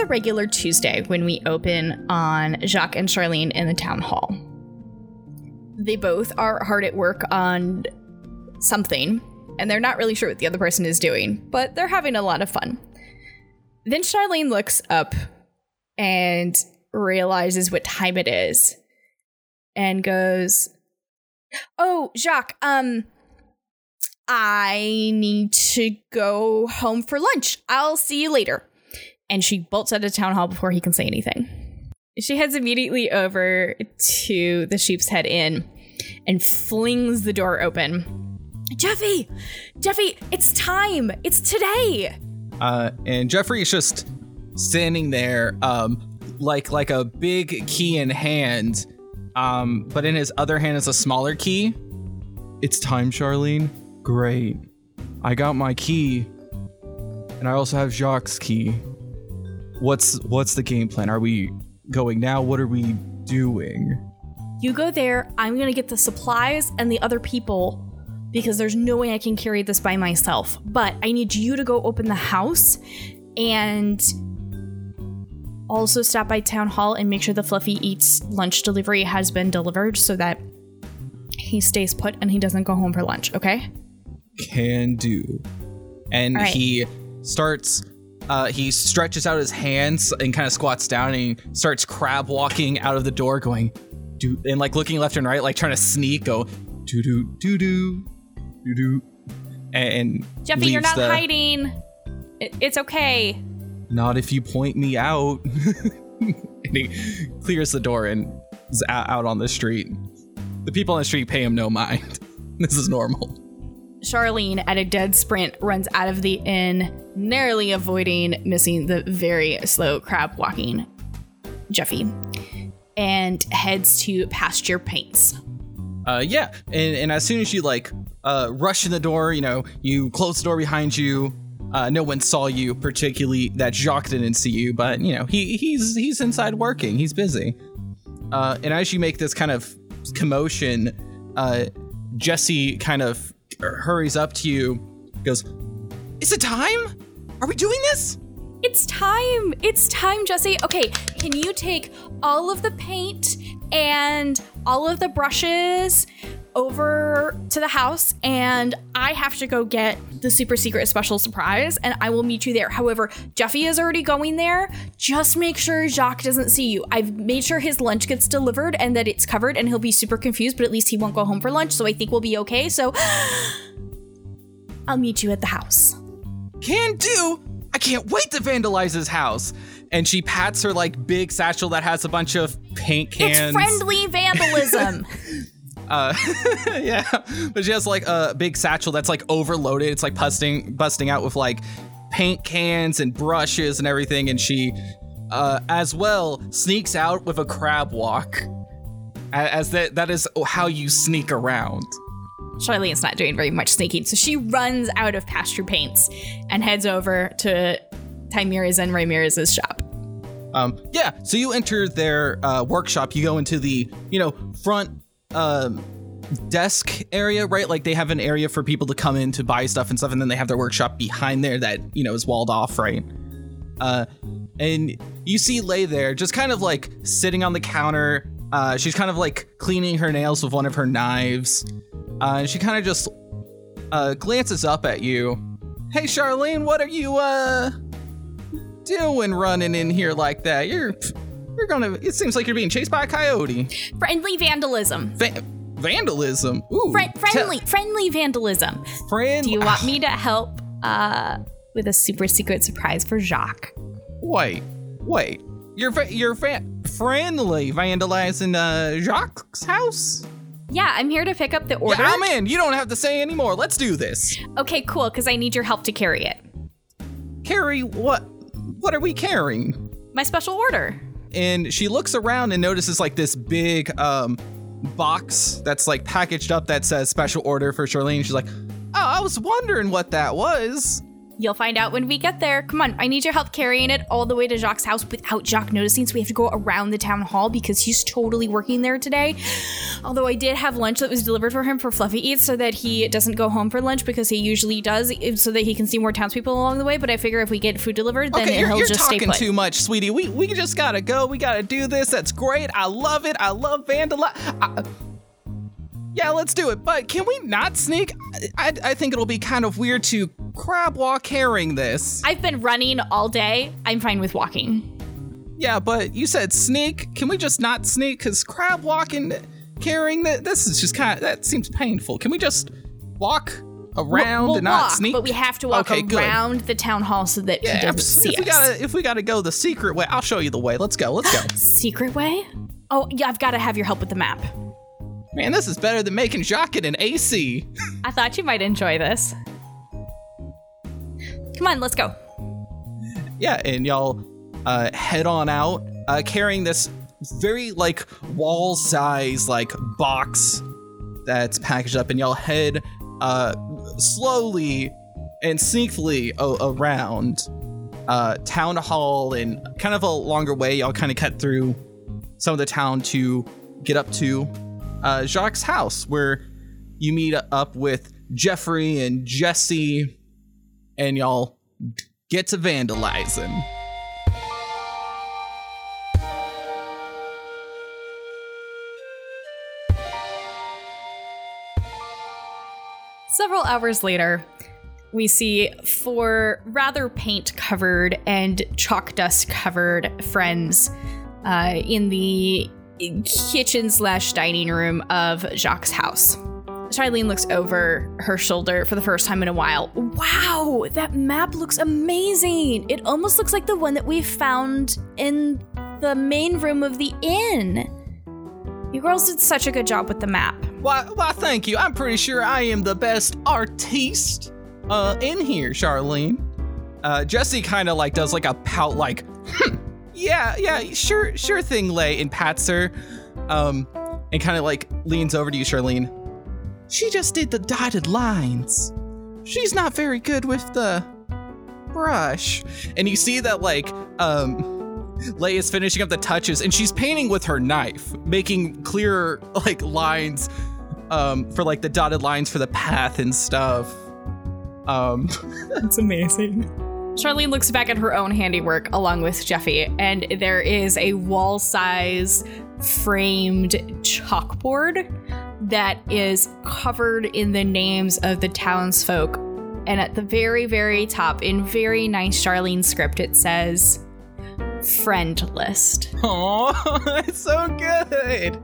a regular Tuesday when we open on Jacques and Charlene in the town hall. They both are hard at work on something, and they're not really sure what the other person is doing, but they're having a lot of fun. Then Charlene looks up and realizes what time it is and goes, "Oh, Jacques, um I need to go home for lunch. I'll see you later." And she bolts out of town hall before he can say anything. She heads immediately over to the Sheep's Head Inn and flings the door open. Jeffy! Jeffy, it's time! It's today! Uh, and Jeffrey is just standing there, um, like like a big key in hand, um, but in his other hand is a smaller key. It's time, Charlene. Great. I got my key, and I also have Jacques' key. What's what's the game plan? Are we going now? What are we doing? You go there, I'm gonna get the supplies and the other people because there's no way I can carry this by myself. But I need you to go open the house and also stop by town hall and make sure the Fluffy Eats lunch delivery has been delivered so that he stays put and he doesn't go home for lunch, okay? Can do. And right. he starts. Uh, he stretches out his hands and kind of squats down and he starts crab walking out of the door, going, do and like looking left and right, like trying to sneak, go, doo doo doo doo doo doo, and Jeffy, you're not the- hiding. It- it's okay. Not if you point me out. and he clears the door and is out on the street. The people on the street pay him no mind. This is normal. Charlene, at a dead sprint, runs out of the inn, narrowly avoiding missing the very slow crab walking Jeffy, and heads to Pasture Paints. Uh, yeah, and, and as soon as you like uh, rush in the door, you know, you close the door behind you. Uh, no one saw you, particularly that Jacques didn't see you, but you know he he's he's inside working. He's busy. Uh, and as you make this kind of commotion, uh, Jesse kind of Er, hurries up to you, goes, "Is it time? Are we doing this?" It's time! It's time, Jesse. Okay, can you take all of the paint and all of the brushes over to the house? And I have to go get the super secret special surprise, and I will meet you there. However, Jeffy is already going there. Just make sure Jacques doesn't see you. I've made sure his lunch gets delivered and that it's covered, and he'll be super confused, but at least he won't go home for lunch, so I think we'll be okay. So I'll meet you at the house. Can do. I can't wait to vandalize his house. And she pats her like big satchel that has a bunch of paint cans. It's friendly vandalism. Uh, yeah, but she has like a big satchel that's like overloaded. It's like busting busting out with like paint cans and brushes and everything. And she, uh, as well, sneaks out with a crab walk. As that that is how you sneak around. Charlene's not doing very much sneaking, so she runs out of pasture paints and heads over to Timira's and Ramirez's shop. Um, yeah, so you enter their uh, workshop. You go into the, you know, front um, desk area, right? Like they have an area for people to come in to buy stuff and stuff, and then they have their workshop behind there that you know is walled off, right? Uh, and you see Lay there, just kind of like sitting on the counter. Uh, she's kind of like cleaning her nails with one of her knives. Uh, and she kind of just uh, glances up at you. Hey, Charlene, what are you uh doing running in here like that? You're you're gonna. It seems like you're being chased by a coyote. Friendly vandalism. Va- vandalism. Ooh. Fri- friendly, friendly vandalism. Te- friend. Do you want me to help uh, with a super secret surprise for Jacques? Wait, wait. You're va- you're fa- friendly vandalizing uh Jacques' house. Yeah, I'm here to pick up the order. Yeah, I'm in. You don't have to say anymore. Let's do this. okay, cool, because I need your help to carry it. Carry what? What are we carrying? My special order. And she looks around and notices like this big um box that's like packaged up that says special order for Charlene. She's like, "Oh, I was wondering what that was." You'll find out when we get there. Come on, I need your help carrying it all the way to Jacques' house without Jacques noticing. So we have to go around the town hall because he's totally working there today. Although I did have lunch that was delivered for him for Fluffy Eats so that he doesn't go home for lunch because he usually does, so that he can see more townspeople along the way. But I figure if we get food delivered, then Okay, you're, he'll you're just stay talking too much, sweetie. We we just gotta go. We gotta do this. That's great. I love it. I love vandalize. Yeah, let's do it. But can we not sneak? I, I think it'll be kind of weird to crab walk carrying this. I've been running all day. I'm fine with walking. Yeah, but you said sneak. Can we just not sneak? Because crab walking, carrying that, this is just kind of, that seems painful. Can we just walk around we'll and not walk, sneak? but we have to walk Okay, good. around the town hall so that yeah, he if, doesn't see if we us. gotta if we gotta go the secret way, I'll show you the way. Let's go. Let's go. Secret way? Oh, yeah, I've got to have your help with the map. Man, this is better than making Jacques an AC. I thought you might enjoy this. Come on, let's go. yeah, and y'all uh, head on out uh, carrying this very like wall size like box that's packaged up, and y'all head uh, slowly and sneakily o- around uh, town hall and kind of a longer way. Y'all kind of cut through some of the town to get up to uh, Jacques' house, where you meet up with Jeffrey and Jesse, and y'all get to vandalizing. Several hours later, we see four rather paint covered and chalk dust covered friends uh, in the kitchen slash dining room of Jacques' house. Charlene looks over her shoulder for the first time in a while. Wow, that map looks amazing. It almost looks like the one that we found in the main room of the inn. You girls did such a good job with the map. Why, why, thank you. I'm pretty sure I am the best artiste uh, in here, Charlene. Uh, Jesse kind of like does like a pout, like, hmm, yeah, yeah, sure, sure thing, Lay, and pats her, um, and kind of like leans over to you, Charlene. She just did the dotted lines. She's not very good with the brush. And you see that like, um, Lay is finishing up the touches and she's painting with her knife, making clear, like lines um for like the dotted lines for the path and stuff. Um It's amazing. Charlene looks back at her own handiwork along with Jeffy, and there is a wall size framed chalkboard that is covered in the names of the townsfolk. And at the very, very top, in very nice Charlene script, it says friend list. Oh, that's so good.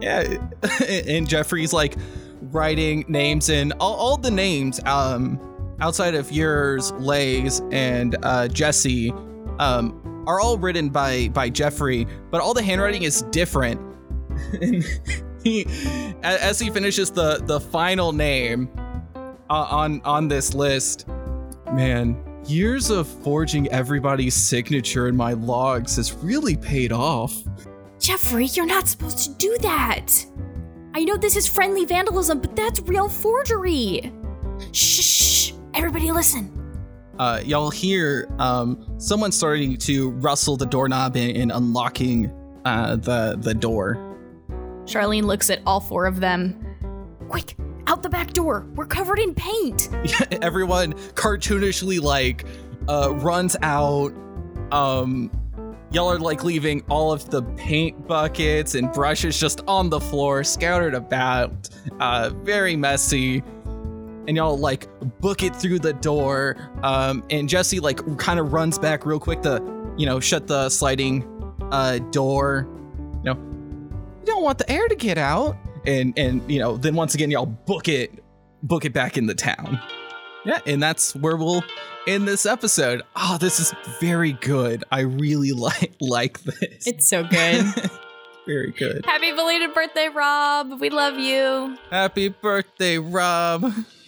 Yeah, and Jeffrey's like writing names and all, all the names um outside of yours, Lay's and uh Jesse um are all written by by Jeffrey, but all the handwriting is different. he as he finishes the the final name uh, on on this list, man, years of forging everybody's signature in my logs has really paid off. Jeffrey, you're not supposed to do that. I know this is friendly vandalism, but that's real forgery. Shh, shh, everybody listen. Uh, y'all hear um, someone starting to rustle the doorknob and, and unlocking uh, the the door. Charlene looks at all four of them. Quick, out the back door. We're covered in paint. Everyone cartoonishly like uh, runs out. Um, y'all are like leaving all of the paint buckets and brushes just on the floor, scattered about. Uh, very messy. And y'all like book it through the door. Um, and Jesse like kind of runs back real quick to, you know, shut the sliding uh, door. You don't want the air to get out. And and you know, then once again y'all book it, book it back in the town. Yeah, and that's where we'll end this episode. Oh, this is very good. I really like like this. It's so good. very good. Happy belated birthday, Rob. We love you. Happy birthday, Rob.